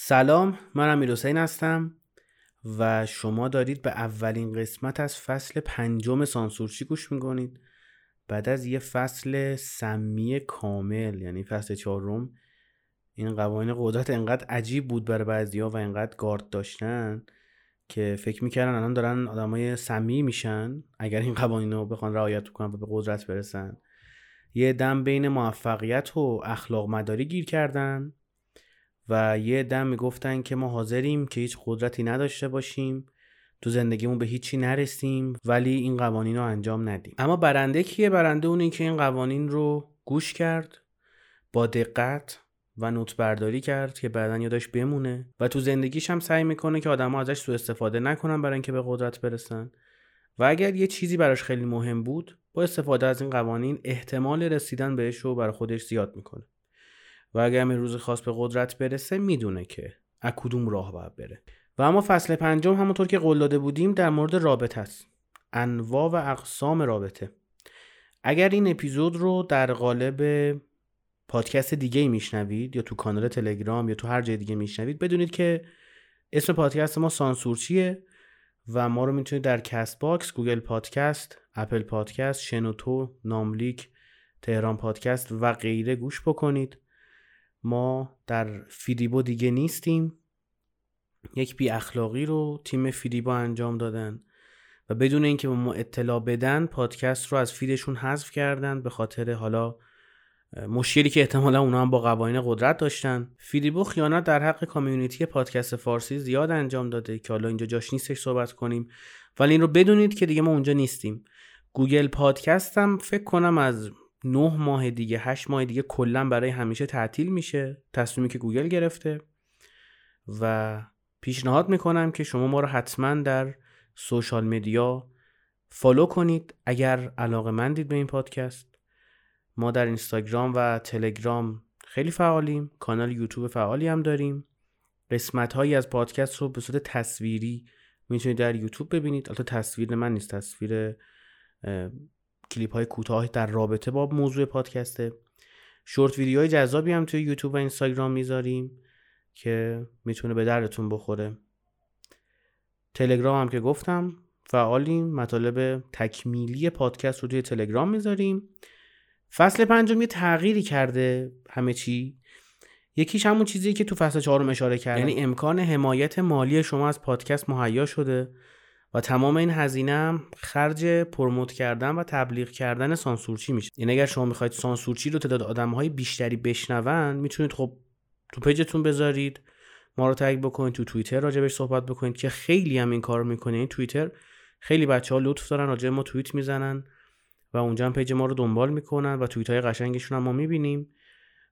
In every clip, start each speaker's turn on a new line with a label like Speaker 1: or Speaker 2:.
Speaker 1: سلام من امیر حسین هستم و شما دارید به اولین قسمت از فصل پنجم سانسورچی گوش می‌کنید. بعد از یه فصل سمی کامل یعنی فصل چهارم این قوانین قدرت انقدر عجیب بود برای بعضیا و انقدر گارد داشتن که فکر می‌کردن الان دارن آدمای سمی میشن اگر این قوانین رو بخوان رعایت کنن و به قدرت برسن. یه دم بین موفقیت و اخلاق مداری گیر کردن. و یه دم می‌گفتن که ما حاضریم که هیچ قدرتی نداشته باشیم. تو زندگیمون به هیچی نرسیم ولی این قوانین رو انجام ندیم. اما برنده کیه؟ برنده اونی که این قوانین رو گوش کرد با دقت و نوت برداری کرد که بعدا یادش بمونه. و تو زندگیش هم سعی می‌کنه که آدما ازش سوء استفاده نکنن برای اینکه به قدرت برسن. و اگر یه چیزی براش خیلی مهم بود با استفاده از این قوانین احتمال رسیدن بهش رو برای خودش زیاد می‌کنه. و اگر یه روز خاص به قدرت برسه می‌دونه که از کدوم راه باید بره. و اما فصل پنجم همونطور که قول داده بودیم در مورد رابطه است. انواع و اقسام رابطه. اگر این اپیزود رو در قالب پادکست دیگه میشنوید یا تو کانال تلگرام یا تو هر جای دیگه میشنوید بدونید که اسم پادکست ما سانسورچیه و ما رو می‌تونید در Castbox، Google Podcast، Apple Podcast، شنوتو، ناملیک، تهران پادکست و غیره گوش بکنید. ما در فیدیبو دیگه نیستیم. یک بی اخلاقی رو تیم فیدیبو انجام دادن و بدون اینکه به ما اطلاع بدن پادکست رو از feed شون حذف کردن به خاطر حالا مشکلی که احتمالا اونا هم با قوانین قدرت داشتن. فیدیبو خیانت در حق community پادکست فارسی زیاد انجام داده که حالا اینجا جاش نیستش صحبت کنیم. ولی این رو بدونید که دیگه ما اونجا نیستیم. گوگل پادکست هم فکر کنم از نه ماه دیگه هشت ماه دیگه کلا برای همیشه تعطیل میشه تصمیمی که گوگل گرفته و پیشنهاد می‌کنم که شما ما رو حتما در social media follow کنید. اگر علاقه مندید به این پادکست ما در اینستاگرام و تلگرام خیلی فعالیم کانال یوتیوب فعالی هم داریم. قسمت هایی از پادکست رو به صورت تصویری می‌تونید در یوتیوب ببینید. البته تصویر من نیست تصویر کلیپ های کوتاه در رابطه با موضوع پادکسته. شورت ویدیوهای جذابی هم توی یوتیوب و اینستاگرام می‌ذاریم که می‌تونه به دردتون بخوره. تلگرام هم که گفتم فعالیم. مطالب تکمیلی پادکست رو توی تلگرام می‌ذاریم. فصل پنجم یه تغییری کرده همه چی. یکیش همون چیزی که تو فصل چهارم اشاره کرد یعنی امکان حمایت مالی شما از پادکست مهیا شده. و تمام این هزینه هم خرج promote کردن و تبلیغ کردن سانسورچی میشه. یعنی اگر شما می‌خواید سانسورچی رو تعداد آدم های بیشتری بشنون می‌تونید خب تو page تون بذارید ما رو tag بکنید تو توییتر راجبش صحبت بکنید که خیلی هم این کار می‌کنه. این توییتر خیلی بچه ها لطف دارن راجع ما توییت می‌زنن و اونجا هم page ما رو دنبال می‌کنن و توییت های قشنگشون هم ما می‌بینیم.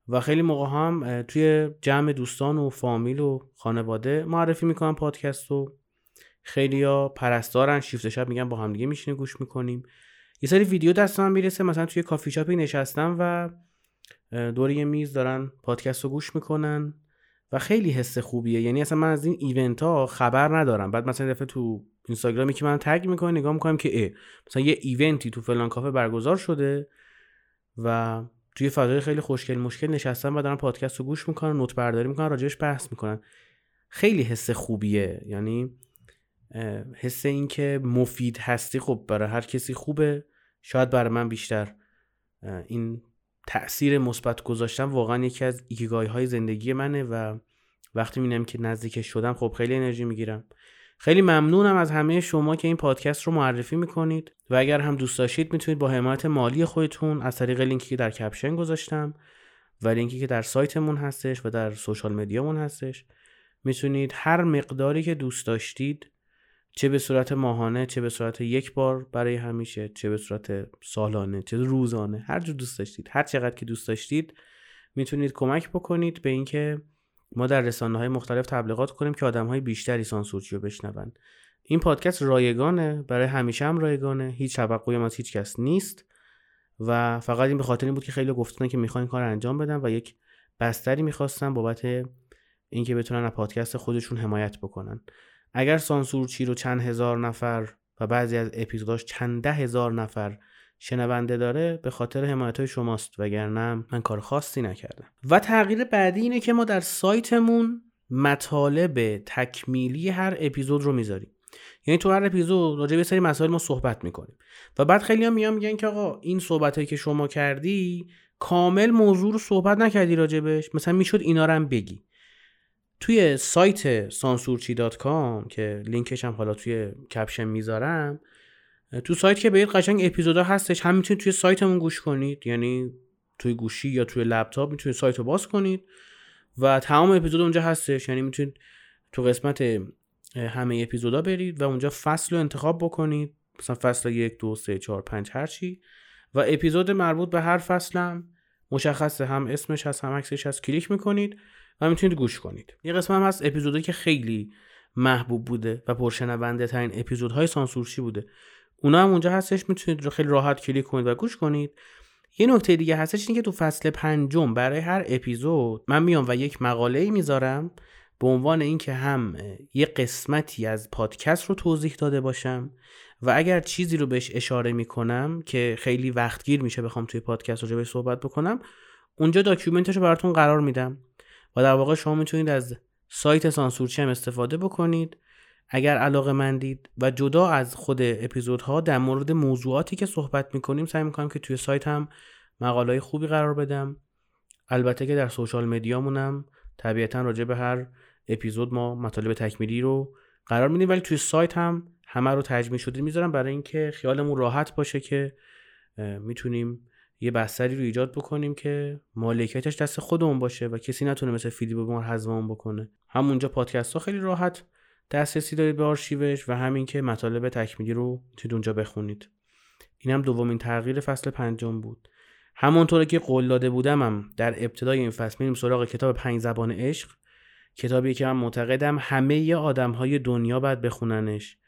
Speaker 1: و خیلی موقع هم توی جمع دوستان و فامیل و خانواده معرفی می‌کنن پادکست رو. ها پرستارن شیفت شب میگن با همدیگه میشینه گوش می‌کنیم. یه سری ویدیو دست من می‌رسه مثلا توی کافی شاپی نشستم و دور یه میز دارن پادکست رو گوش می‌کنن و خیلی حس خوبیه. یعنی اصلا من از این ایونت ها خبر ندارم. بعد مثلا دفعه تو اینستاگرامی که من تگ می‌کنه نگاه می‌کنم که اه مثلا یه ایونتی تو فلان کافه برگزار شده و توی فضای خیلی خوشگل مشکل نشستن و دارن پادکست رو گوش می‌کنن نوت برداری می‌کنن راجعش بحث می‌کنن. خیلی حس خوبیه. یعنی حس این که مفید هستی خب برای هر کسی خوبه. شاید برای من بیشتر. این تاثیر مثبت گذاشتن واقعا یکی از ایکیگای های زندگی منه و وقتی می‌بینم که نزدیک شدم خب خیلی انرژی می‌گیرم. خیلی ممنونم از همه شما که این پادکست رو معرفی می‌کنید و اگر هم دوست داشتید می‌تونید با حمایت مالی خودتون از طریق لینکی که در کپشن گذاشتم و لینکی که در سایتمون هستش و در سوشال مدیامون هستش می‌تونید هر مقداری که دوست داشتید چه به صورت ماهانه چه به صورت یک بار برای همیشه چه به صورت سالانه چه روزانه. هر جو دوست داشتید. هر چقدر که دوست داشتید می‌تونید کمک بکنید به اینکه ما در رسانه های مختلف تبلیغات کنیم که آدم های بیشتری سانسورچی رو بشنون. این پادکست رایگانه. برای همیشه هم رایگانه. هیچ توقعی از هیچ کس نیست. و فقط این به خاطر این بود که خیلی گفتن که می‌خوان کار انجام بدن و یک بستری می‌خواستن بابت اینکه بتونن از پادکست خودشون حمایت بکنن. اگر سانسورچی رو چند هزار نفر و بعضی از اپیزوداش چند ده هزار نفر شنونده داره به خاطر حمایت های شماست وگرنه من کار خاصی نکردم. و تغییر بعدی اینه که ما در سایتمون مطالب تکمیلی هر اپیزود رو می‌ذاریم. یعنی تو هر اپیزود راجع به سری مسائل ما صحبت می‌کنیم. و بعد خیلی هم میان میگن که آقا این صحبت که شما کردی کامل موضوع رو صحبت نکردی راجبش مثلا می‌شد اینا رو هم بگی. توی سایت سانسورچی dot com که لینکش هم حالا توی caption می‌ذارم تو سایت که برید قشنگ اپیزودا هستش هم می‌تونید توی سایتمون گوش کنید. یعنی توی گوشی یا توی لپتاپ می‌تونید سایت رو باز کنید. و تمام اپیزود اونجا هستش. یعنی می‌تونید تو قسمت همه اپیزودا برید و اونجا فصل رو انتخاب بکنید. مثلا فصل یک دو سه چهار پنج هرچی و اپیزود مربوط به هر فصلم مشخصه. هم اسمش هست هم عکسش هست. کلیک می‌کنید. و می‌تونید گوش کنید. یه قسم هم هست اپیزودی که خیلی محبوب بوده و پرشنونده ترین اپیزودهای سانسورشی بوده. اونا هم اونجا هستش می‌تونید خیلی راحت کلیک کنید و گوش کنید. یه نکته دیگه هستش اینه که تو فصل پنجم برای هر اپیزود من میام و یک مقاله ای می‌ذارم به عنوان اینکه هم یه قسمتی از پادکست رو توضیح داده باشم و اگر چیزی رو بهش اشاره می‌کنم که خیلی وقتگیر میشه بخوام توی پادکست رو بهش صحبت بکنم اونجا داکیومنتش رو براتون قرار میدم. و در واقع شما می‌تونید از سایت سانسورچی هم استفاده بکنید. اگر علاقه مندید و جدا از خود اپیزودها در مورد موضوعاتی که صحبت می‌کنیم سعی می‌کنم که توی سایت هم مقاله خوبی قرار بدم. البته که در سوشال مدیامونم طبیعتا راجع به هر اپیزود ما مطالب تکمیلی رو قرار میدیم ولی توی سایت هم همه رو تجمیع شده می‌ذارم برای اینکه خیالمون راحت باشه که می‌تونیم یه بستری رو ایجاد بکنیم که مالکیتش دست خودمون باشه و کسی نتونه مثل فیدی به ما حذفمون بکنه. همونجا پادکست ها خیلی راحت دسترسی دارید به آرشیوش و همین که مطالب تکمیلی رو می‌تونید اونجا بخونید. این هم دومین تغییر فصل پنجم بود. همونطور که قول داده بودم هم در ابتدای این فصل میریم سراغ کتاب پنج زبان عشق کتابی که من معتقدم همه آدم های دنیا باید بخوننش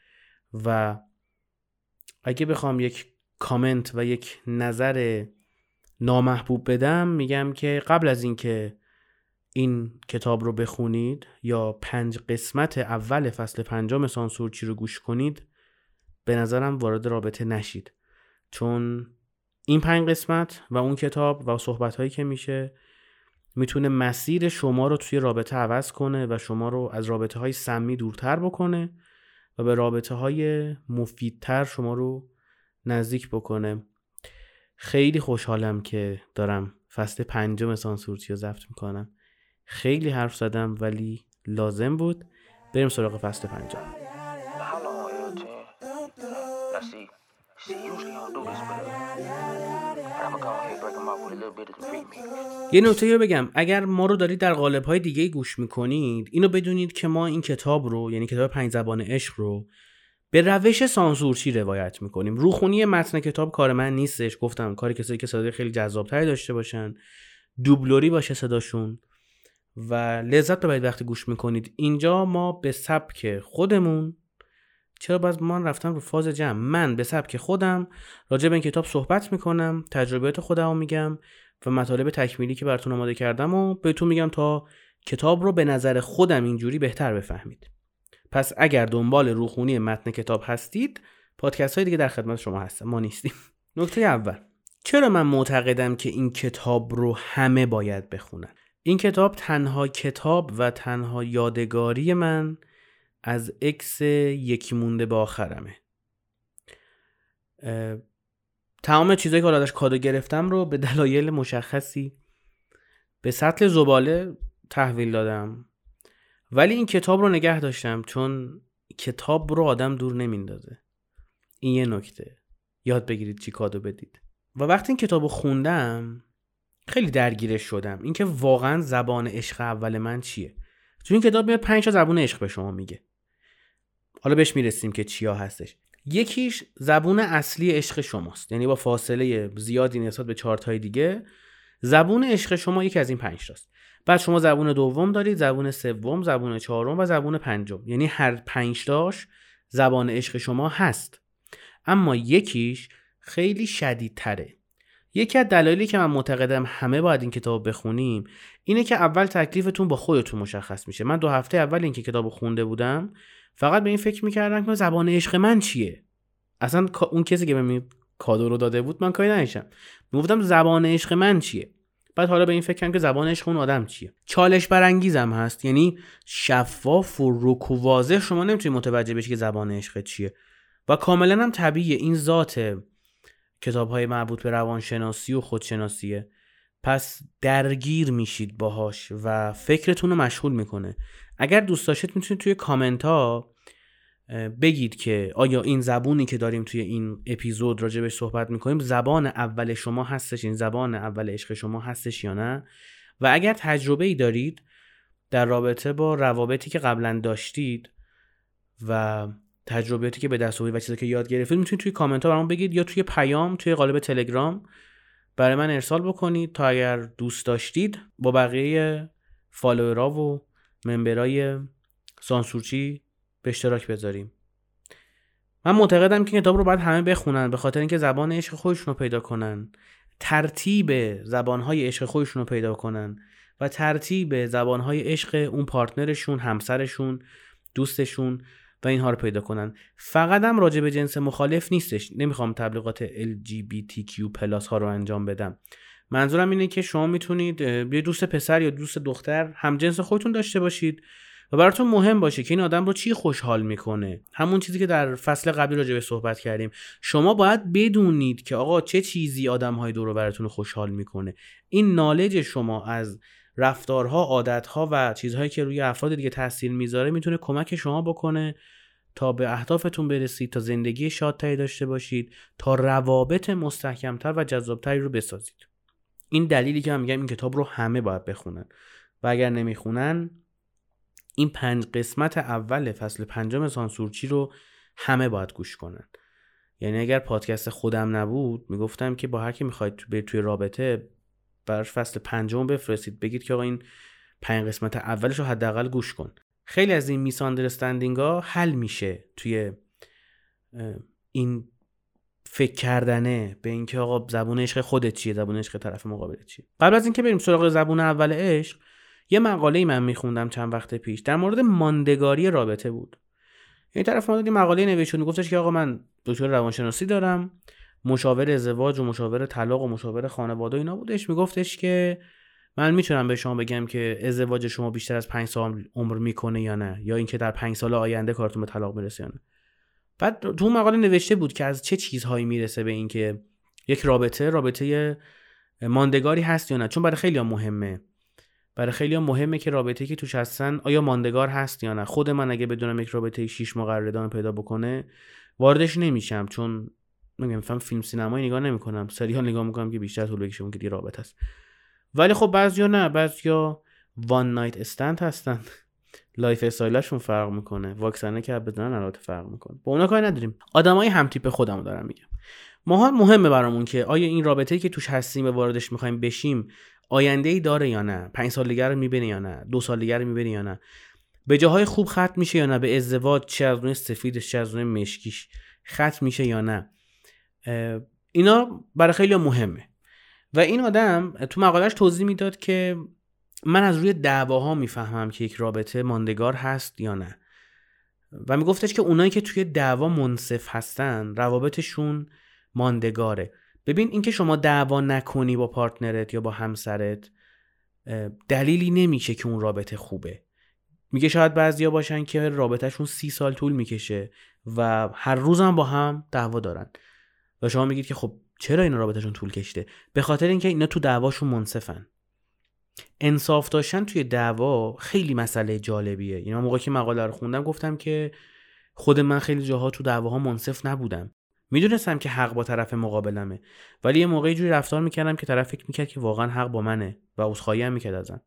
Speaker 1: و اگه بخوام یک کامنت و یک نظر نامحبوب بدم میگم که قبل از اینکه این کتاب رو بخونید یا پنج قسمت اول فصل پنجم سانسورچی رو گوش کنید به نظرم وارد رابطه نشید. چون این پنج قسمت و اون کتاب و صحبت هایی که میشه می‌تونه مسیر شما رو توی رابطه عوض کنه و شما رو از رابطه های سمی دورتر بکنه و به رابطه های مفیدتر شما رو نزدیک بکنه. خیلی خوشحالم که دارم فصل پنجم سانسورچی رو ضبط می‌کنم. خیلی حرف زدم ولی لازم بود. بریم سراغ فصل پنجم. یه نکته رو بگم. اگر ما رو دارید در قالب های دیگه گوش می‌کنید اینو بدونید که ما این کتاب رو یعنی کتاب پنج زبان عشق رو به روش سانسورچی روایت می‌کنیم. روخونی متن کتاب کار من نیستش. گفتم کار کسایی که صدای خیلی جذابتری داشته باشن دوبلوری باشه صداشون و لذت ببرید وقتی گوش می‌کنید. اینجا ما به سبک خودمون چرا باز من رفتم رو فاز جمع؟ من به سبک خودم راجع به این کتاب صحبت می‌کنم تجربیات خودم میگم و مطالب تکمیلی که براتون آماده کردم و بهتون میگم تا کتاب رو به نظر خودم اینجوری بهتر بفهمید. پس اگر دنبال روخونی متن کتاب هستید پادکست های دیگه در خدمت شما هستم. ما نیستیم. نکته اول. چرا من معتقدم که این کتاب رو همه باید بخونن؟ این کتاب تنها کتاب و تنها یادگاری من از اکس یکی مونده به آخرمه. تمام چیزایی که حالا کادو گرفتم رو به دلایل مشخصی به سطل زباله تحویل دادم. ولی این کتاب رو نگه داشتم چون کتاب رو آدم دور نمیندازه. این یه نکته. یاد بگیرید چی کادو بدید. و وقتی این کتاب رو خوندم خیلی درگیرش شدم. اینکه واقعا زبان عشق اول من چیه؟ تو این کتاب میاد پنج تا زبان عشق به شما میگه. حالا بهش می‌رسیم که چیا هستش. یکیش زبون اصلی عشق شماست. یعنی با فاصله زیادی نسبت به چارت دیگه زبون عشق شما یکی از این پنج تاست. بعد شما زبون دوم دارید زبون سوم زبون چهارم و زبون پنجم. یعنی هر پنج تاش زبان عشق شما هست. اما یکیش خیلی شدیدتره. یکی از دلایلی که من معتقدم همه باید این کتاب بخونیم اینه که اول تکلیفتون با خودتون مشخص میشه. من دو هفته اول اینکه کتاب خونده بودم فقط به این فکر می‌کردم که زبان عشق من چیه؟ اصلا اون کسی که به من کادو رو داده بود من کاری نداشتم. می‌گفتم زبان عشق من چیه؟ بعد حالا به این فکر کنم که زبان عشق اون آدم چیه. چالش برانگیزم هست. یعنی شفاف و رک و واضح شما نمی‌تونی متوجه بشی که زبان عشق چیه. و کاملا هم طبیعیه. این ذات کتاب های مربوط به روانشناسی و خودشناسیه. پس درگیر میشید باهاش و فکرتون رو مشغول می‌کنه. اگر دوست داشتید می‌تونید توی کامنت ها بگید که آیا این زبونی که داریم توی این اپیزود راجبش صحبت می‌کنیم زبان اول شما هستش؟ این زبان اول عشق شما هستش یا نه؟ و اگر تجربه ای دارید در رابطه با روابطی که قبلا داشتید و تجربیاتی که به دست آوردید و چیزی که یاد گرفتید می‌تونید توی کامنت ها برام بگید یا توی پیام توی قالب تلگرام برای من ارسال بکنید تا اگر دوست داشتید با بقیه فالوورا و ممبرای سانسورچی به اشتراک بذاریم. من معتقدم که کتاب رو باید همه بخونن به خاطر اینکه زبان عشق خودشون رو پیدا کنن. ترتیب زبانهای عشق خودشون رو پیدا کنن و ترتیب زبانهای عشق اون پارتنرشون همسرشون دوستشون و اینها رو پیدا کنن. فقط هم راجع به جنس مخالف نیستش. نمی‌خوام تبلیغات LGBTQ پلاس ها رو انجام بدم. منظورم اینه که شما می‌تونید یه دوست پسر یا دوست دختر هم جنس خودتون داشته باشید. و براتون مهم باشه که این آدم رو چی خوشحال می‌کنه. همون چیزی که در فصل قبلی راجع به صحبت کردیم. شما باید بدونید که آقا چه چیزی آدم های دور براتون خوشحال می‌کنه. این نالج شما از رفتارها عادتها و چیزهایی که روی افراد دیگه تاثیر می‌ذاره می‌تونه کمک شما بکنه تا به اهدافتون برسید تا زندگی شادتری داشته باشید تا روابط مستحکمتر و جذابتری رو بسازید. این دلیلی که من میگم این کتاب رو همه باید بخونن. و اگر نمی‌خونن این پنج قسمت اول فصل پنجم سانسورچی رو همه باید گوش کنن. یعنی اگر پادکست خودم نبود می‌گفتم که با هر کی می‌خواید به توی رابطه براش فصل پنجم بفرستید. بگید که آقا این پنج قسمت اولش رو حداقل گوش کن. خیلی از این میس ها حل میشه توی این فکر کردنه به اینکه آقا زبون عشق خودت چیه؟ زبون عشق طرف مقابل چیه؟ قبل از اینکه بریم سراغ زبون اول عشق یه مقاله ای من میخوندم چند وقت پیش در مورد ماندگاری رابطه بود. این طرف ما مقاله نوشته گفتش که آقا من دکتر روانشناسی دارم مشاور ازدواج و مشاور طلاق و مشاور خانواده اینا بودش. میگفتش که من می‌تونم به شما بگم که ازدواج شما بیشتر از پنج سال عمر می‌کنه یا نه یا اینکه در پنج سال آینده کارتون به طلاق می‌رسه یا نه. بعد تو مقاله نوشته بود که از چه چیزهایی می‌رسه به اینکه یک رابطه رابطه ماندگاری هست یا نه. چون برای خیلی مهمه. برای خیلی مهمه که رابطه که توش هستن آیا ماندگار هست یا نه؟ خود من اگه بدونم یک رابطه 6 ماه قرار ادامه پیدا بکنه واردش نمیشم چون نمیگم فیلم سینمایی نگاه نمی‌کنم سریال نگاه می‌کنم که بیشتر طول بکشه اون که رابطه است. ولی خب بعضیا نه بعضیا one night stand هستن. lifestyle شون فرق می‌کنه. واکسنه که بدونن البته فرق می‌کنه. با اونا کاری نداریم. آدمای هم تیپ خودمو دارم میگم. ما مهمه برامون که آیا این رابطه که توش هستیم و واردش می‌خوایم بشیم آینده ای داره یا نه؟ پنج سال دیگر رو می‌بینه یا نه؟ دو سال دیگر رو می‌بینه یا نه؟ به جاهای خوب ختم میشه یا نه؟ به ازدواج چه از سفیدش چه از مشکیش ختم میشه یا نه؟ اینا برای خیلی مهمه. و این آدم تو مقالش توضیح می‌داد که من از روی دعواها می‌فهمم که یک رابطه ماندگار هست یا نه. و میگفتش که اونایی که توی دعوا منصف هستن روابطشون ماندگاره. ببین اینکه شما دعوا نکنی با پارتنرت یا با همسرت دلیلی نمیشه که اون رابطه خوبه. میگه شاید بعضیا باشن که رابطهشون سی سال طول می‌کشه و هر روزم با هم دعوا دارن. و شما میگید که خب چرا این رابطهشون طول کشته به خاطر اینکه اینا تو دعواشون منصفن. انصاف داشتن توی دعوا خیلی مسئله جالبیه. اینا موقعی که مقاله رو خوندم گفتم که خود من خیلی جاها تو دعواها منصف نبودم. می‌دونستم که حق با طرف مقابلمه ولی یه موقعی جوری رفتار می‌کردم که طرف فکر می‌کرد که واقعا حق با منه و عذرخواهی هم می‌کرد ازم.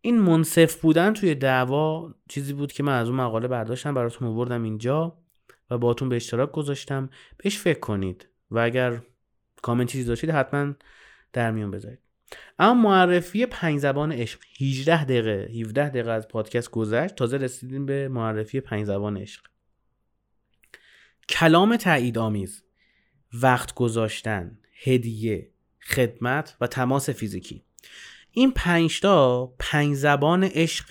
Speaker 1: این منصف بودن توی دعوا چیزی بود که من از اون مقاله برداشتم براتون آوردم اینجا و باتون به اشتراک گذاشتم. بهش فکر کنید و اگر کامنت چیزی داشتید حتما در میون بذارید. اما معرفی پنج زبان عشق 18 دقیقه 17 دقیقه از پادکست گذشت تازه رسیدیم به معرفی پنج زبان عشق. کلام تایید آمیز وقت گذاشتن هدیه خدمت و تماس فیزیکی. این پنج تا پنج زبان عشق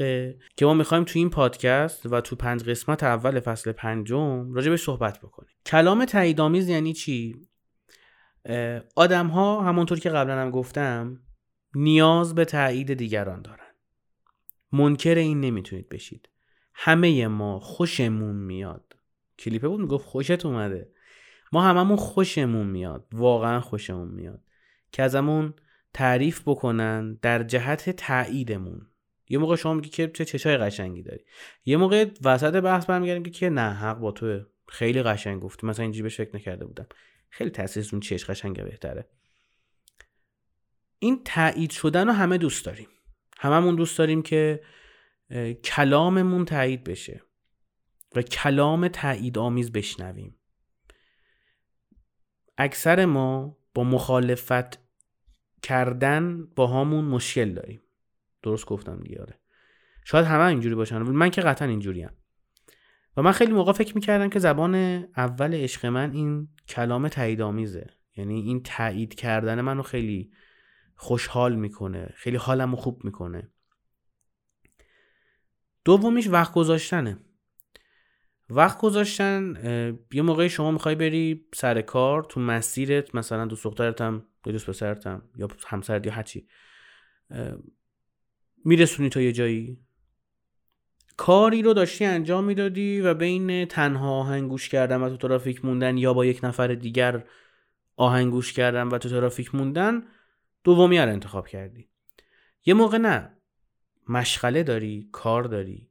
Speaker 1: که ما می‌خوایم تو این پادکست و تو پنج قسمت اول فصل پنجم راجع به صحبت بکنیم. کلام تایید آمیز یعنی چی؟ آدم ها همونطور که قبلا هم گفتم نیاز به تایید دیگران دارن. منکر این نمی‌تونید بشید. همه ما خوشمون میاد. کلیپه بود می‌گفت خوشت اومده. ما هممون خوشمون میاد واقعا خوشمون میاد که ازمون تعریف بکنن در جهت تاییدمون یه موقع شما میگی که چه چشای قشنگی داری. یه موقع وسط بحث برمیگردیم که نه حق با تو خیلی قشنگ گفتی. مثلا اینجوری بهش فکر نکرده بودم. خیلی تاثیرش اون چش قشنگه بهتره. این تایید شدن رو همه دوست داریم. هممون دوست داریم که کلاممون تایید بشه. و کلام تایید آمیز بشنویم. اکثر ما با مخالفت کردن با همون مشکل داریم. درست گفتم دیگه آره. شاید همه اینجوری باشن من که قطعا اینجوریم. و من خیلی موقع فکر می‌کردم که زبان اول عشق من این کلام تایید آمیزه یعنی این تایید کردن منو خیلی خوشحال می‌کنه خیلی حالمو خوب می‌کنه. دومیش وقت گذاشتنه. وقت گذاشتن یه موقعی شما می‌خوای بری سر کار تو مسیرت مثلا دوست دخترتم یا دوست پسرتم یا همسرت یا هرچی میرسونی تا یه جایی. کاری رو داشتی انجام می‌دادی و بین تنها آهنگوش کردن و تو ترافیک موندن یا با یک نفر دیگر آهنگوش کردن و تو ترافیک موندن دومی رو انتخاب کردی. یه موقع نه مشغله داری کار داری.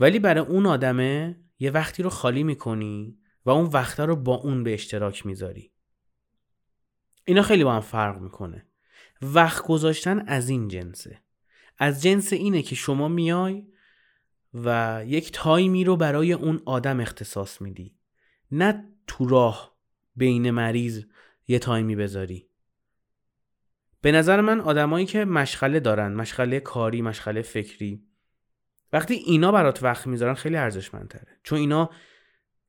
Speaker 1: ولی برای اون آدمه یه وقتی رو خالی می‌کنی و اون وقتا رو با اون به اشتراک می‌ذاری. اینا خیلی با هم فرق می‌کنه. وقت گذاشتن از این جنسه. از جنس اینه که شما میای و یک تایمی رو برای اون آدم اختصاص میدی. نه تو راه بین مریض یه تایمی بذاری. به نظر من آدمایی که مشغله دارن. مشغله کاری مشغله فکری وقتی اینا برات وقت می‌ذارن خیلی ارزشمندتره. چون اینا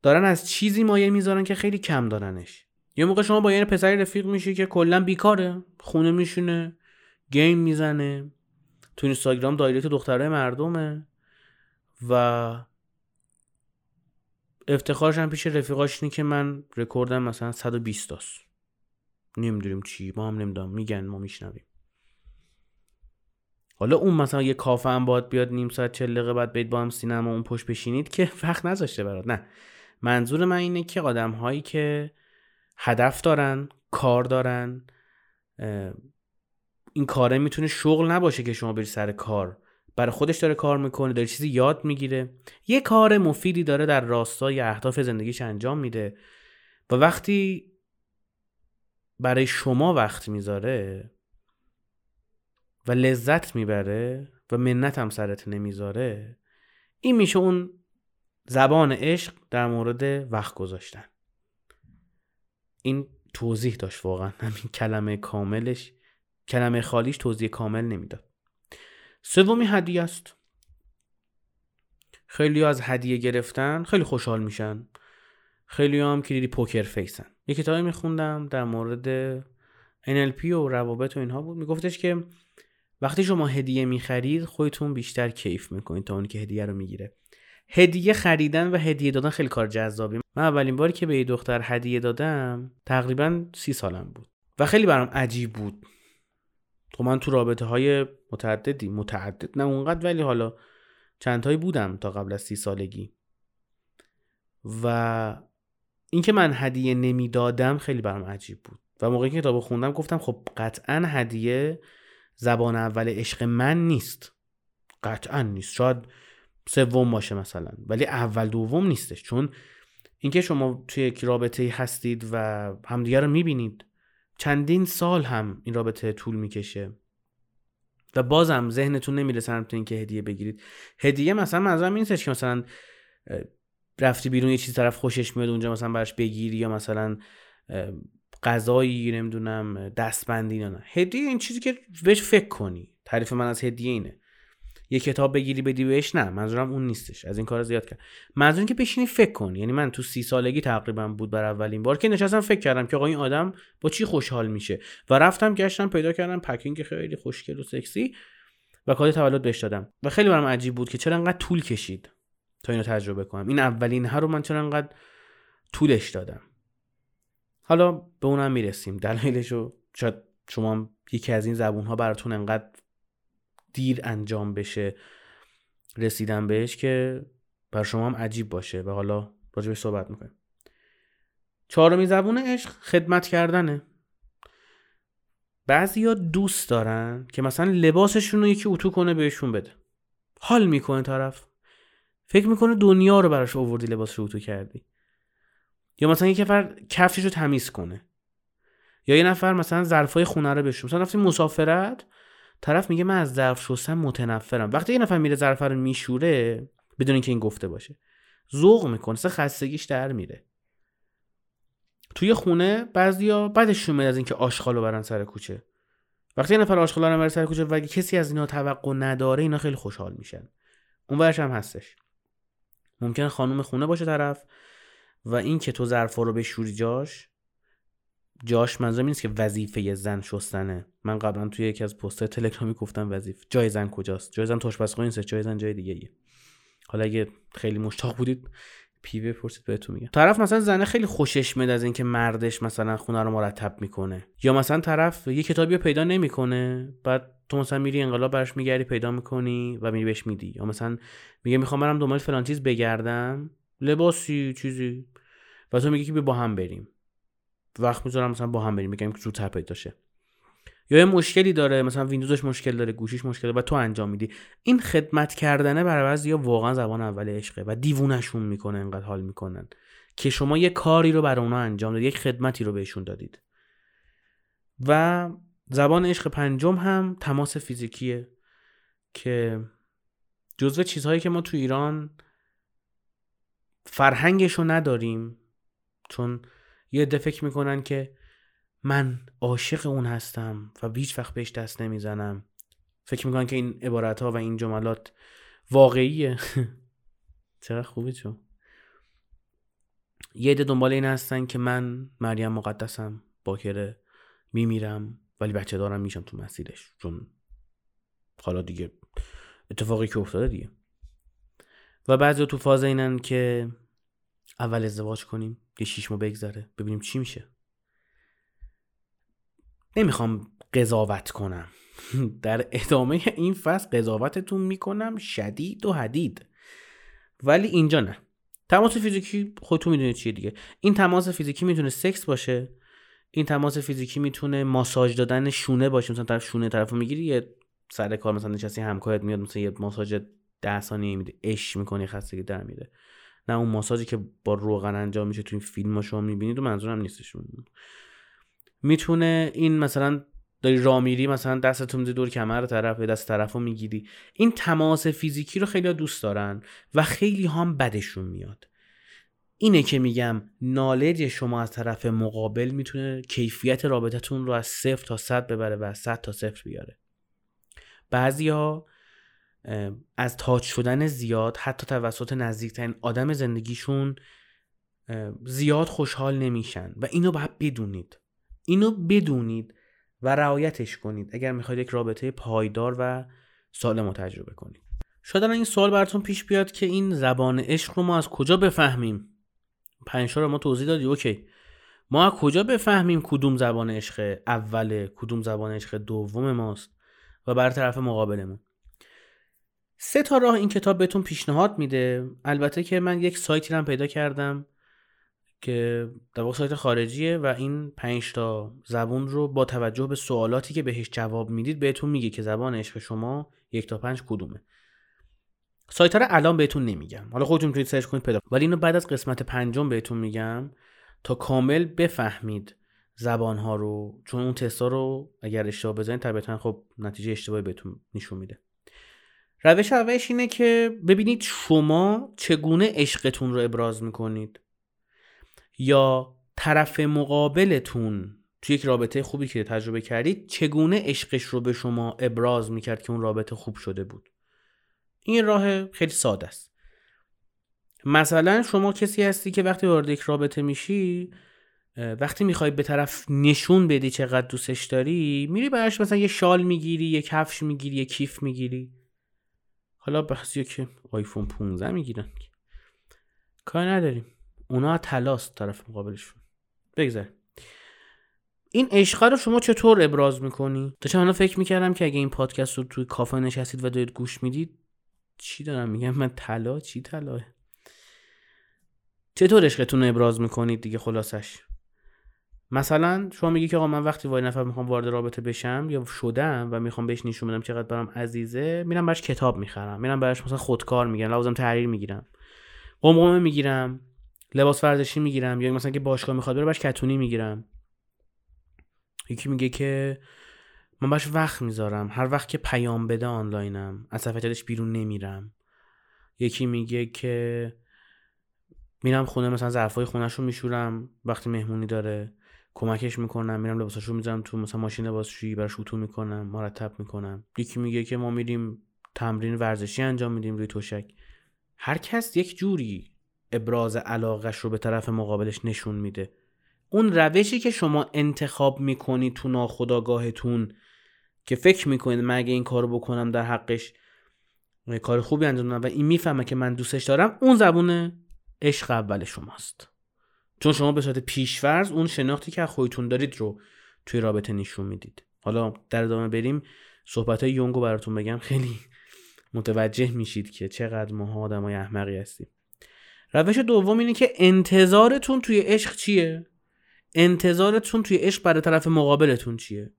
Speaker 1: دارن از چیزی مایه می‌ذارن که خیلی کم دارنش. یه موقع شما با یه پسری رفیق میشی که کلا بیکاره. خونه میشونه گیم می‌زنه. تو اینستاگرام دایرکت دخترای مردمه و افتخارش هم پیش رفیقاش اینه که من رکوردم مثلا 120 تاست. نمی‌دونیم چی ما هم نمی‌دونم. میگن ما میشنویم. حالا اون مثلا یه کافه هم باید بیاد نیم ساعت چل دقیقه بعد برید با هم سینما اون پشت بشینید که وقت نذاشته برات. نه. منظور من اینه که آدم هایی که هدف دارن کار دارن این کاره می‌تونه شغل نباشه که شما بری سر کار. برای خودش داره کار می‌کنه داره چیزی یاد می‌گیره. یه کار مفیدی داره در راستای اهداف زندگیش انجام میده. و وقتی برای شما وقت می‌ذاره و لذت می‌بره و منت هم سرت نمی‌ذاره این میشه اون زبان عشق در مورد وقت گذاشتن. این توضیح داشت واقعا. همین کلمه کاملش کلمه خالیش توضیح کامل نمی‌داد. سومی هدیه است. خیلی از هدیه گرفتن خیلی خوشحال میشن. خیلی هم که دیدی پوکر فیسن. یه کتابی میخوندم در مورد NLP و روابط و اینها بود. میگفتش که وقتی شما هدیه می‌خرید خودتون بیشتر کیف می‌کنید تا اونی که هدیه رو می‌گیره. هدیه خریدن و هدیه دادن خیلی کار جذابی. من اولین باری که به یه دختر هدیه دادم تقریبا سی سالم بود و خیلی برام عجیب بود. تو من تو رابطه های متعددی متعدد نه اونقدر ولی حالا چندتایی بودم تا قبل از سی سالگی. و اینکه من هدیه نمی‌دادم خیلی برام عجیب بود. و موقعی که کتاب خوندم گفتم خب قطعا هدیه زبان اول عشق من نیست. قطعا نیست. شاید سوم باشه مثلا. ولی اول دوم نیستش. چون اینکه شما توی یک رابطه هستید و همدیگه رو می‌بینید چندین سال هم این رابطه طول می‌کشه. و بازم ذهنتون نمیره سمت اینکه هدیه بگیرید. هدیه مثلا منظورم این که مثلا رفتی بیرون یه چیز طرف خوشش میاد اونجا مثلا براش بگیری یا مثلا غذایی نمی‌دونم دستبندی نه هدیه این چیزی که بهش فکر کنی. تعریف من از هدیه اینه. یه کتاب بگیری بدی بهش نه. منظورم اون نیستش. از این کار زیاد کرد منظورم که بشینی فکر کنی. یعنی من تو سی سالگی تقریبا بود بر اولین بار که نشستم فکر کردم که آقا این آدم با چی خوشحال میشه. و رفتم گشتم پیدا کردم پکینگ خیلی خوشگل و سکسی و کادو تولد بهش دادم. و خیلی برام عجیب بود که چرا انقدر طول کشید تا اینو تجربه کنم. این اولین ها رو من چرا انقدر طولش دادم. حالا به اونم می‌رسیم. دلایلش رو شاید شما یکی از این زبون ها براتون انقدر دیر انجام بشه رسیدن بهش که بر شما هم عجیب باشه. و حالا راجبش صحبت می‌کنیم. چهارمین زبون عشق خدمت کردنه. بعضیا دوست دارن که مثلا لباسشون رو یکی اتو کنه بهشون بده. حال می‌کنه طرف. فکر می‌کنه دنیا رو براش آوردی لباس رو اتو کردی. یا مثلا یک نفر کفشش رو تمیز کنه. یا یه نفر مثلا ظرفای خونه رو بشوره. مثلا رفتیم مسافرت طرف میگه من از ظرف شستن متنفرم. وقتی یه نفر میره ظرف رو میشوره بدون اینکه این گفته باشه ذوق می‌کنه. سه خستگیش در میره. توی خونه بعضیا بعدشون میاد از اینکه آشغالو برن سر کوچه. وقتی یه نفر آشغالا رو برن سر کوچه و کسی از اینا توقع نداره اینا خیلی خوشحال میشن. اون هم هستش. ممکن خانم خونه باشه طرف. و این که تو ظرفا رو بشوری جاش جاش منظورم نیست که وظیفه زن شستنه. من قبلا توی یکی از پست تلگرامی گفتم وظیفه جای زن کجاست؟ جای زن آشپزخونه نیست جای زن جای دیگه ایه. حالا اگه خیلی مشتاق بودید پیوه پرسید بهتون میگم. طرف مثلا زنه خیلی خوشش میاد از اینکه مردش مثلا خونه رو مرتب می‌کنه. یا مثلا طرف یه کتابی رو پیدا نمی‌کنه بعد تو مثلا میری انقلاب براش میگردی پیدا می‌کنی و میری بهش میدی. یا مثلا میگه می‌خوام برم دنبال فلان چیز بگردم. لباسی چیزی. و تو میگی که با هم بریم. وقت می‌ذارم مثلا با هم بریم میگم که زودتر پیدا شه یا یه مشکلی داره مثلا ویندوزش مشکل داره گوشیش مشکل داره و تو انجام میدی. این خدمت کردنه برای یا واقعا زبان اول عشقه و دیوونشون می‌کنه انقدر حال می‌کنن که شما یه کاری رو برای اونا انجام دادید یک خدمتی رو بهشون دادید. و زبان عشق پنجم هم تماس فیزیکیه که جزو چیزهایی که ما تو ایران فرهنگش رو نداریم چون یه عده فکر می‌کنن که من عاشق اون هستم و هیچ وقت بهش دست نمی‌زنم. فکر می‌کنن که این عبارت ها و این جملات واقعیه. چقدر خوبه چون. یه عده دنبال این هستن که من مریم مقدسم باکره میمیرم ولی بچه دارم میشم تو مسیرش. چون حالا دیگه اتفاقی که افتاده دیگه. و بعضی تو فاز اینن که اول ازدواج کنیم یه شیش ماه بگذره ببینیم چی میشه. نمی‌خوام قضاوت کنم. در ادامه این فصل قضاوتتون می‌کنم شدید و حدید. ولی اینجا نه. تماس فیزیکی خودتون می‌دونید چیه دیگه. این تماس فیزیکی می‌تونه سکس باشه. این تماس فیزیکی می‌تونه ماساژ دادن شونه باشه. مثلا طرف شونه طرفو می‌گیری یه سر کار مثلا نشستی همکارت میاد مثلا یه ماساژ ده ثانیه میده. اش می‌کنی خستگی در میره. نه اون ماساژی که با روغن انجام میشه تو این فیلم ها شما می‌بینید و منظورم نیستش. می‌تونه این مثلا داری را میری مثلا دستتون دور کمر طرف یا دست طرف رو می‌گیری. این تماس فیزیکی رو خیلی دوست دارن و خیلی هم بدشون میاد. اینه که میگم نالج شما از طرف مقابل می‌تونه کیفیت رابطتون رو از صفر تا صد ببره و از صد تا صفر بیاره. بعضی ها از تاج شدن زیاد حتی توسط نزدیکترین آدم زندگیشون زیاد خوشحال نمیشن و اینو باید بدونید. اینو بدونید و رعایتش کنید اگر می‌خواید یک رابطه پایدار و سالم تجربه کنید. شاید این سوال براتون پیش بیاد که این زبان عشق رو ما از کجا بفهمیم؟ پنج رو ما توضیح دادی اوکی. ما از کجا بفهمیم کدوم زبان عشق اوله کدوم زبان عشق دوم ماست و بر طرف مقابلمون؟ سه تا راه این کتاب بهتون پیشنهاد میده. البته که من یک سایتی رو پیدا کردم که در واقع سایت خارجیه و این پنج تا زبون رو با توجه به سوالاتی که بهش جواب می‌دید بهتون میگه که زبان عشق شما یک تا پنج کدومه. سایت رو الان بهتون نمیگم. حالا خودتون می‌تونید سرچ کنید پیدا ولی اینو بعد از قسمت پنجم بهتون میگم تا کامل بفهمید زبان ها رو چون اون تستا رو اگر اشتباه بزنید طبیعتا خب نتیجه اشتباهی بهتون نشون میده. روش اولش اینه که ببینید شما چگونه عشقتون رو ابراز می‌کنید. یا طرف مقابلتون توی یک رابطه خوبی که تجربه کردید چگونه عشقش رو به شما ابراز می‌کرد که اون رابطه خوب شده بود. این راه خیلی ساده است. مثلا شما کسی هستی که وقتی وارد یک رابطه میشی وقتی می‌خوای به طرف نشون بدی چقدر دوستش داری میری براش مثلا یه شال می‌گیری یه کفش می‌گیری یه کیف می‌گیری. حالا بحثی که آیفون 15 می‌گیرن کار نداریم. اونا تلاست طرف مقابلشون. بگذار این عشق رو شما چطور ابراز می‌کنی؟ داشتم الان فکر می‌کردم که اگه این پادکست رو توی کافه نشستید و دارید گوش می‌دید چی دارم میگم؟ من طلا؟ چی طلاه؟ چطور عشقتون رو ابراز می‌کنید دیگه خلاصش؟ مثلا شما میگی که آقا من وقتی وای نفر می‌خوام وارد رابطه بشم یا شدم و می‌خوام بهش نشون بدم چقدر برام عزیزه میرم براش کتاب می‌خرم میرم براش مثلا خودکار می‌گیرم لازم تحریر می‌گیرم. قمقمه می‌گیرم لباس ورزشی می‌گیرم یا مثلا که باشگاه می‌خواد بره براش کتونی می‌گیرم. یکی میگه که من باش وقت می‌ذارم هر وقت که پیام بده آنلاینم از صفحه بیرون نمیرم. یکی میگه که میرم خونه مثلا ظرفای خونش رو میشورم وقتی مهمونی داره. کمکش می‌کنم میرم لباسش رو می‌ذارم تو مثلا ماشین لباسشویی براش اتو می‌کنم مرتب می‌کنم. یکی میگه که ما میریم تمرین ورزشی انجام میدیم روی توشک هر کس یک جوری ابراز علاقش رو به طرف مقابلش نشون میده. اون روشی که شما انتخاب می‌کنید تو ناخداگاهتون که فکر می‌کنید من اگه این کارو بکنم در حقش کار خوبی انجام و این می‌فهمه که من دوستش دارم اون زبون عشق اول شماست. چون شما به صورت پیشورز اون شناختی که از خودتون دارید رو توی رابطه نشون می‌دید. حالا در ادامه بریم صحبت های یونگو براتون بگم. خیلی متوجه میشید که چقدر ما آدمای احمقی هستیم. روش دوم اینه که انتظارتون توی عشق چیه؟ انتظارتون توی عشق برای طرف مقابلتون چیه؟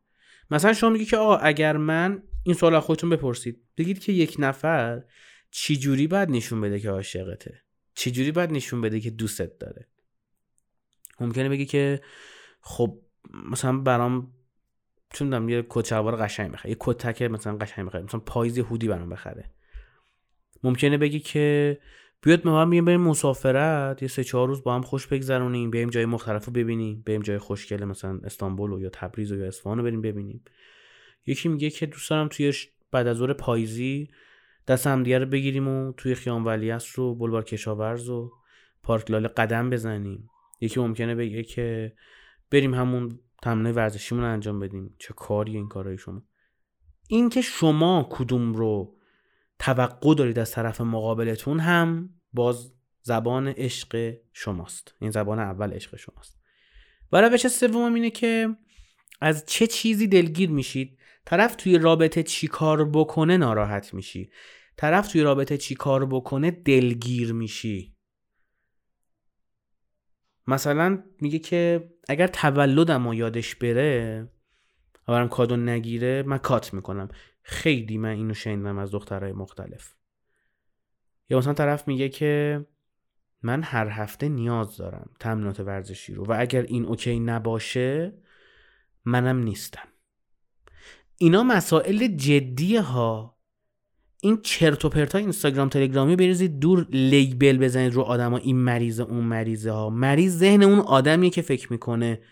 Speaker 1: مثلا شما میگی که آقا اگر من این سوال خودتون بپرسید بگید که یک نفر چی باید نشون بده که عاشقته؟ چجوری باید نشون بده که دوستت داره؟ ممکنه بگی که خب مثلا برام چون یه کت شلوار قشنگ بخره یه کتک مثلا قشنگ بخره مثلا پاییز هودی برام بخره. ممکنه بگی که بیاد ما هم بریم مسافرت یه سه چهار روز با هم خوش بگذرونیم بریم جای مختلف رو ببینیم بریم جای خوشگل مثلا استانبول و یا تبریز و یا اصفهان رو بریم ببینیم. یکی میگه که دوست دارم توی بعد از ظهر پاییزی دست همدیگه رو بگیریم و توی خیام ولیعصر رو بلوار کشاورز و پارک لاله قدم بزنیم. یکی ممکنه بگه که بریم همون تمرین ورزشیمون انجام بدیم. چه کاری این کارهای شما؟ این که شما کدوم رو توقع دارید از طرف مقابلتون هم باز زبان عشق شماست. این زبان اول عشق شماست. و روش سوم اینه که از چه چیزی دلگیر میشید؟ طرف توی رابطه چی کار بکنه ناراحت میشی. طرف توی رابطه چی کار بکنه دلگیر میشی. مثلا میگه که اگر تولدم و یادش بره و برم کادو نگیره من کات می‌کنم. خیلی من اینو شنیدم از دخترهای مختلف. یا مثلا طرف میگه که من هر هفته نیاز دارم تمرینات ورزشی رو و اگر این اوکی نباشه منم نیستم. اینا مسائل جدی ها. این چرت و پرتا اینستاگرام تلگرامی بریزید دور لیبل بزنید رو آدما این مریضه اون مریضه ها مریض ذهن اون آدمیه که فکر می‌کنه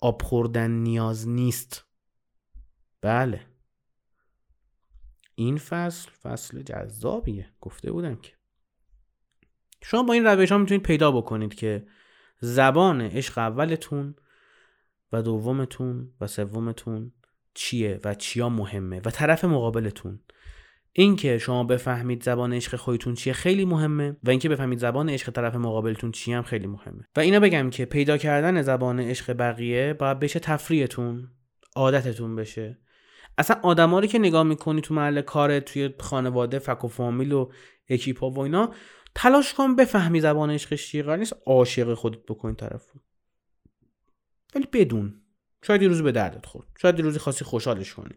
Speaker 1: آب خوردن نیاز نیست. بله. این فصل فصل جذابیه. گفته بودم که. شما با این روش ها می‌تونید پیدا بکنید که زبان عشق اولتون و دومتون و سومتون چیه و چیا مهمه و طرف مقابلتون. اینکه شما بفهمید زبان عشق خودتون چیه خیلی مهمه و اینکه بفهمید زبان عشق طرف مقابلتون چی هم خیلی مهمه. و اینا بگم که پیدا کردن زبان عشق بقیه باید بشه تفریحتون عادتتون بشه. اصلا آدما که نگاه می‌کنی تو محل کار توی خانواده فک و فامیل و اکیپا و اینا تلاش کن بفهمی زبان عشقش چیه. قرار نیست عاشق خودت بکنی طرفو. ولی بدون. شاید یه روز به دردت خورد. شاید یه روزی خاصی خوشحالش کنی.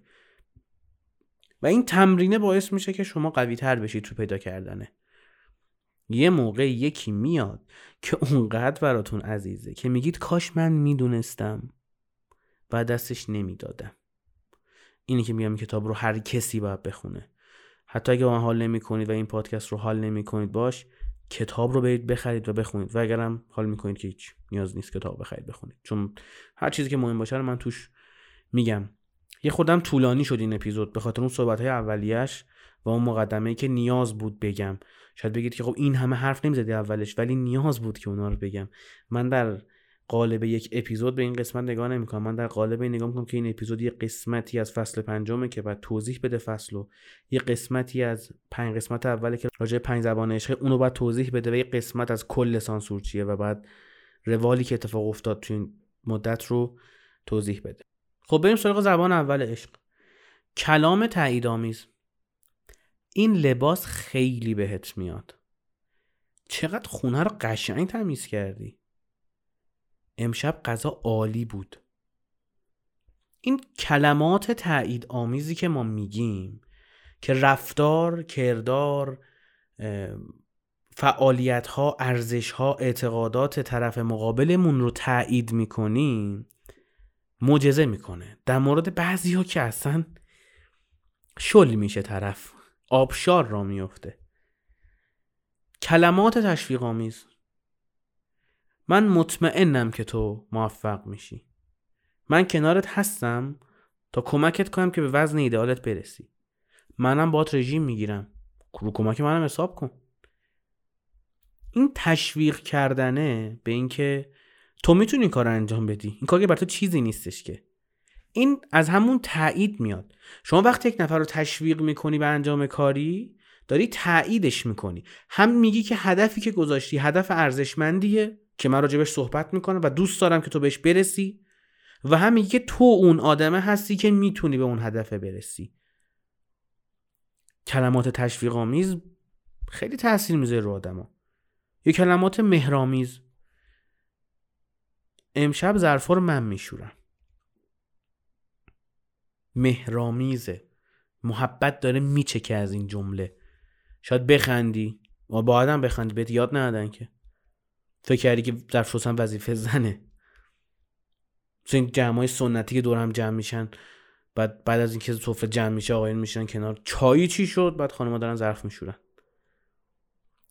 Speaker 1: و این تمرینه باعث میشه که شما قوی تر بشید تو پیدا کردنه. یه موقع یکی میاد که اونقدر براتون عزیزه که میگید کاش من می‌دونستم و دستش نمی‌دادم. اینی که میگم کتاب رو هر کسی باید بخونه. حتی اگه با من حال نمی کنید و این پادکست رو حال نمی کنید باش کتاب رو برید بخرید و بخونید. و اگرم حال می‌کنید که هیچ نیاز نیست کتاب بخرید بخونید. چون هر چیزی که مهم باشه رو من توش میگم. یه خودم طولانی شد این اپیزود به خاطر اون صحبت های اولیش و اون مقدمه که نیاز بود بگم. شاید بگید که خب این همه حرف نمی‌زدی اولش ولی نیاز بود که اونا رو بگم. من در قالب یک اپیزود به این قسمت نگاه نمی‌کنم. من در قالب این نگاه می‌کنم که این اپیزود یه قسمتی از فصل پنجمه که بعد توضیح بده فصل و یه قسمتی از پنج قسمت اوله که راجع پنج زبان عشق اونو باید توضیح بده و یه قسمت از کل سانسور چیه و بعد روالی که اتفاق افتاد تو این مدت رو توضیح بده. خب بریم سراغ زبان اول عشق کلام تایید آمیز این لباس خیلی بهت میاد. چقدر خونه رو قشنگ تمیز کردی. امشب غذا عالی بود. این کلمات تایید آمیزی که ما میگیم که رفتار کردار فعالیت ها ارزش ها اعتقادات طرف مقابلمون رو تایید می‌کنیم معجزه می‌کنه. در مورد بعضی ها که اصلا شل میشه طرف آبشار را میفته کلمات تشویق آمیز من مطمئنم که تو موفق میشی. من کنارت هستم تا کمکت کنم که به وزن ایدئالت برسی. منم بات رژیم می‌گیرم. رو کمک منم حساب کن. این تشویق کردنه به اینکه تو می‌تونی این کار انجام بدی. این کار که بر تو چیزی نیستش که. این از همون تایید میاد. شما وقتی یک نفر رو تشویق می‌کنی به انجام کاری داری تاییدش می‌کنی. هم میگی که هدفی که گذاشتی هدف ارزشمندیه که من راجبش صحبت می‌کنم و دوست دارم که تو بهش برسی و هم میگی که تو اون آدمه هستی که می‌تونی به اون هدف برسی. کلمات تشویق آمیز خیلی تاثیر می‌ذاره رو آدما. یه کلمات مهرامیز امشب ظرفا رو من میشورم. مهرامیزه محبت داره میچکه از این جمله. شاید بخندی. و با آدم بخندی. بهت یاد ندادن که. فکر کردی که ظرف شستن وظیفه زنه. این جمع های سنتی که دور هم جمع میشن بعد بعد از اینکه سفره جمع میشه آقایون میشن کنار. چایی چی شد؟ بعد خانم‌ها دارن ظرف میشورن.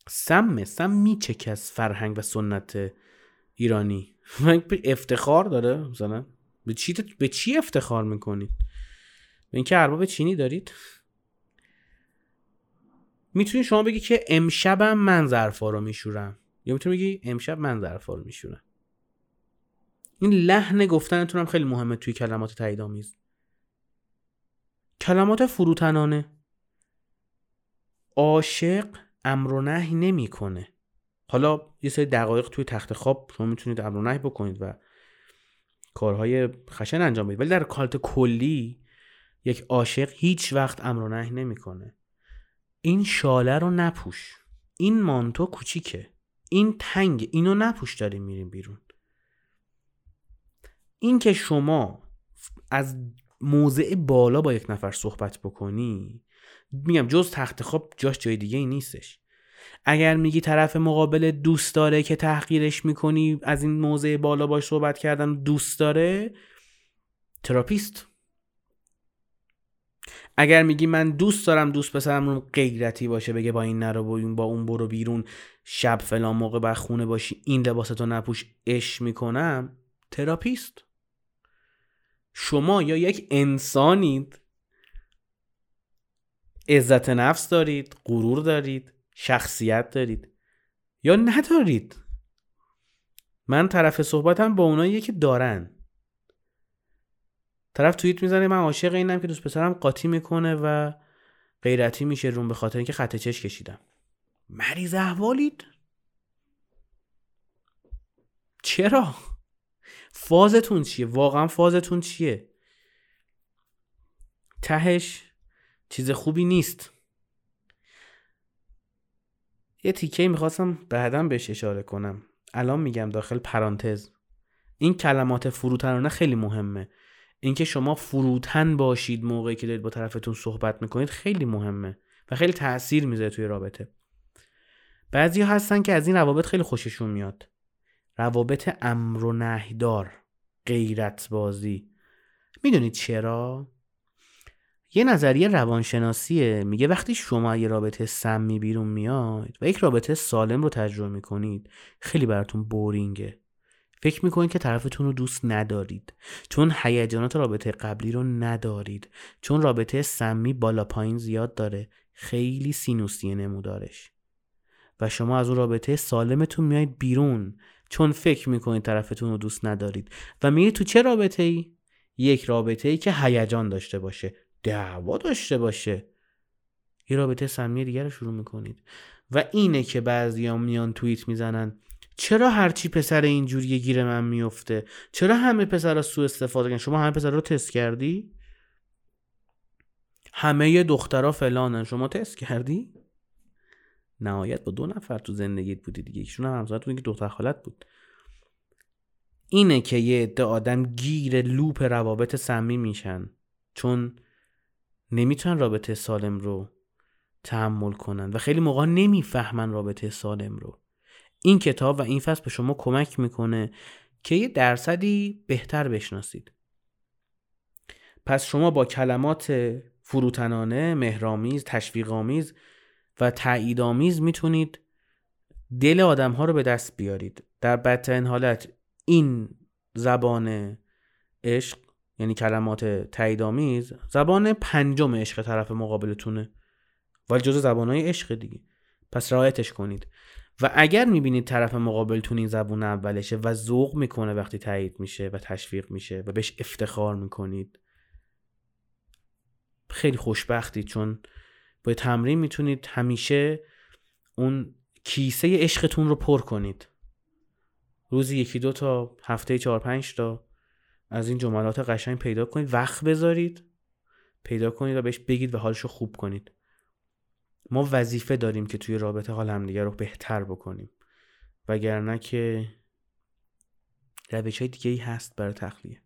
Speaker 1: سمه. سم میچکه از فرهنگ و سنت ایرانی. افتخار داره مثلا به چی به چی افتخار می‌کنید به اینکه ارباب چینی دارید؟ می‌تونی شما بگی که امشبم من ظرفا رو میشورم. یا می‌تونی بگی امشب من ظرفا رو میشورم. این لحن گفتنتون هم خیلی مهمه توی کلمات تایید آمیز کلمات فروتنانه. عاشق امر و نهی نمی‌کنه. حالا یه سری دقایق توی تخت خواب شما می‌تونید امر و بکنید و کارهای خشن انجام بدید. ولی در کالت کلی یک عاشق هیچ وقت امر و نمی‌کنه. این شاله رو نپوش. این مانتو کوچیکه. این تنگ. اینو نپوش داریم میریم بیرون. این که شما از موضع بالا با یک نفر صحبت بکنی میگم جز تخت خواب جاش جای دیگه ای نیستش. اگر میگی طرف مقابل دوست داره که تحقیرش می‌کنی از این موضع بالا باش صحبت کردن دوست داره تراپیست. اگر میگی من دوست دارم دوست پسرم رو غیرتی باشه بگه با این نرو با اون برو بیرون شب فلان موقع بر خونه باشی این لباستو نپوش اش می‌کنم تراپیست. شما یا یک انسانید عزت نفس دارید غرور دارید. شخصیت دارید. یا ندارید. من طرف صحبتم با اونایی که دارن. طرف توییت می‌زنه من عاشق اینم که دوست پسرم قاطی می‌کنه و غیرتی میشه روم به خاطر اینکه خط چش کشیدم. مریض احوالید؟ چرا؟ فازتون چیه؟ واقعا فازتون چیه؟ تهش چیز خوبی نیست. یه تیکه می‌خواستم بعدا بهش اشاره کنم. الان میگم داخل پرانتز. این کلمات فروتنانه خیلی مهمه. اینکه شما فروتن باشید موقعی که دارید با طرفتون صحبت می‌کنید خیلی مهمه و خیلی تاثیر می‌ذاره توی رابطه. بعضی هستن که از این روابط خیلی خوششون میاد. روابط امر و نهدار غیرت بازی می‌دونید چرا؟ یه نظریه روانشناسیه میگه وقتی شما یه رابطه سمی بیرون میاد و یک رابطه سالم رو تجربه می‌کنید خیلی براتون بورینگه. فکر می‌کنید که طرفتون رو دوست ندارید چون هیجانات رابطه قبلی رو ندارید چون رابطه سمی بالا پایین زیاد داره خیلی سینوسیه نمودارش. و شما از اون رابطه سالمتون میایید بیرون چون فکر می‌کنید طرفتون رو دوست ندارید. و میرید تو چه رابطه ای؟ یک رابطه ای که هیجان داشته باشه. دعوا داشته باشه. یه رابطه سمی دیگر رو شروع می‌کنید. و اینه که بعضی میان توییت می‌زنن چرا هرچی پسر اینجوری گیر من میفته چرا همه پسرها سو استفاده کردن؟ شما همه پسر رو تست کردی؟ همه دخترها فلانن. شما تست کردی؟ نهایت با دو نفر تو زندگیت بودی دیگه. یکیشون هم همسایت بود که دختر خالت بود. اینه که یه عده آدم گیر لوپ روابط سمی میشن. چون نمی‌تونن رابطه سالم رو تحمل کنن و خیلی موقع نمی‌فهمن رابطه سالم رو. این کتاب و این فصل به شما کمک می‌کنه که یه درصدی بهتر بشناسید. پس شما با کلمات فروتنانه، مهرامیز، تشویقآمیز و تاییدآمیز می‌تونید دل آدم ها رو به دست بیارید. در بدترین حالت این زبان عشق یعنی کلمات تاییدآمیز زبان پنجم عشق طرف مقابلتونه. ولی جز زبانهای عشق دیگه. پس رعایتش کنید. و اگر می‌بینید طرف مقابلتون این زبون اولشه و ذوق می‌کنه وقتی تایید میشه و تشویق میشه و بهش افتخار می‌کنید خیلی خوشبختی چون با تمرین می‌تونید همیشه اون کیسه عشقتون رو پر کنید. روزی یکی دو تا هفته چهار پنج تا. از این جملات قشنگ پیدا کنید وقت بذارید پیدا کنید و بهش بگید و حالش رو خوب کنید. ما وظیفه داریم که توی رابطه حال همدیگه رو بهتر بکنیم. وگرنه که روش های دیگه ای هست برای تخلیه.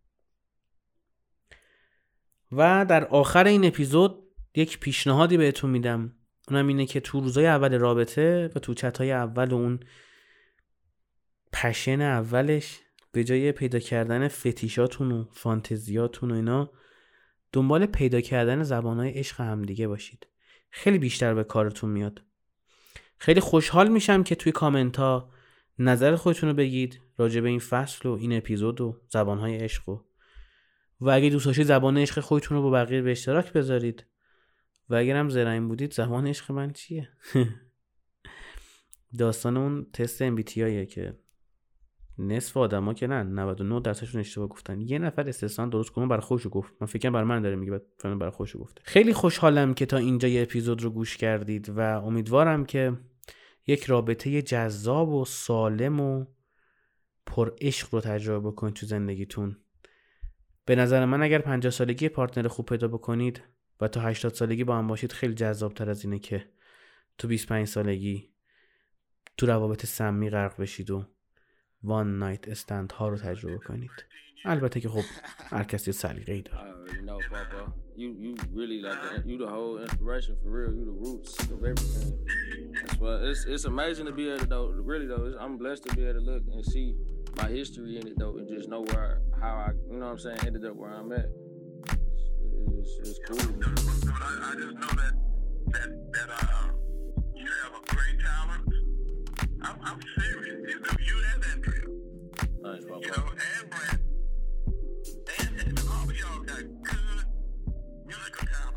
Speaker 1: و در آخر این اپیزود یک پیشنهادی بهتون میدم. اونم اینه که تو روزای اول رابطه و تو چت های اول و اون پشن اولش به جای پیدا کردن فتیشاتون و فانتزیاتون و اینا دنبال پیدا کردن زبانهای عشق همدیگه باشید. خیلی بیشتر به کارتون میاد. خیلی خوشحال میشم که توی کامنت ها نظر خودتون رو بگید راجع به این فصل و این اپیزود و زبانهای عشق و و اگه دوست داشتید زبان عشق خودتون رو با بقیه به اشتراک بذارید. و اگر هم زرعین بودید زبان عشق من چیه؟ داستان اون تست MBTI که نصف آدما که نه 99 درصدشون اشتباه گفتن. یه نفر استثنا درست کنه برای خودشو گفت. من فکر برای من داره میگه بعد برای خودشو گفته. خیلی خوشحالم که تا اینجا یه اپیزود رو گوش کردید و امیدوارم که یک رابطه جذاب و سالم و پر عشق رو تجربه بکنید تو زندگیتون. به نظر من اگر 50 سالگی پارتنر خوب پیدا بکنید و تا 80 سالگی با هم باشید خیلی جذاب تر از اینه که تو 25 سالگی تو روابط سمی غرق بشید و وان نایت استند ها رو تجربه کنید البته که خب هر کسی سلیقه ای داره You you really like the, I'm, I'm serious. You know, you and Andrea. Nice, well, you know, and Brent. And, and all of y'all got good musical talent.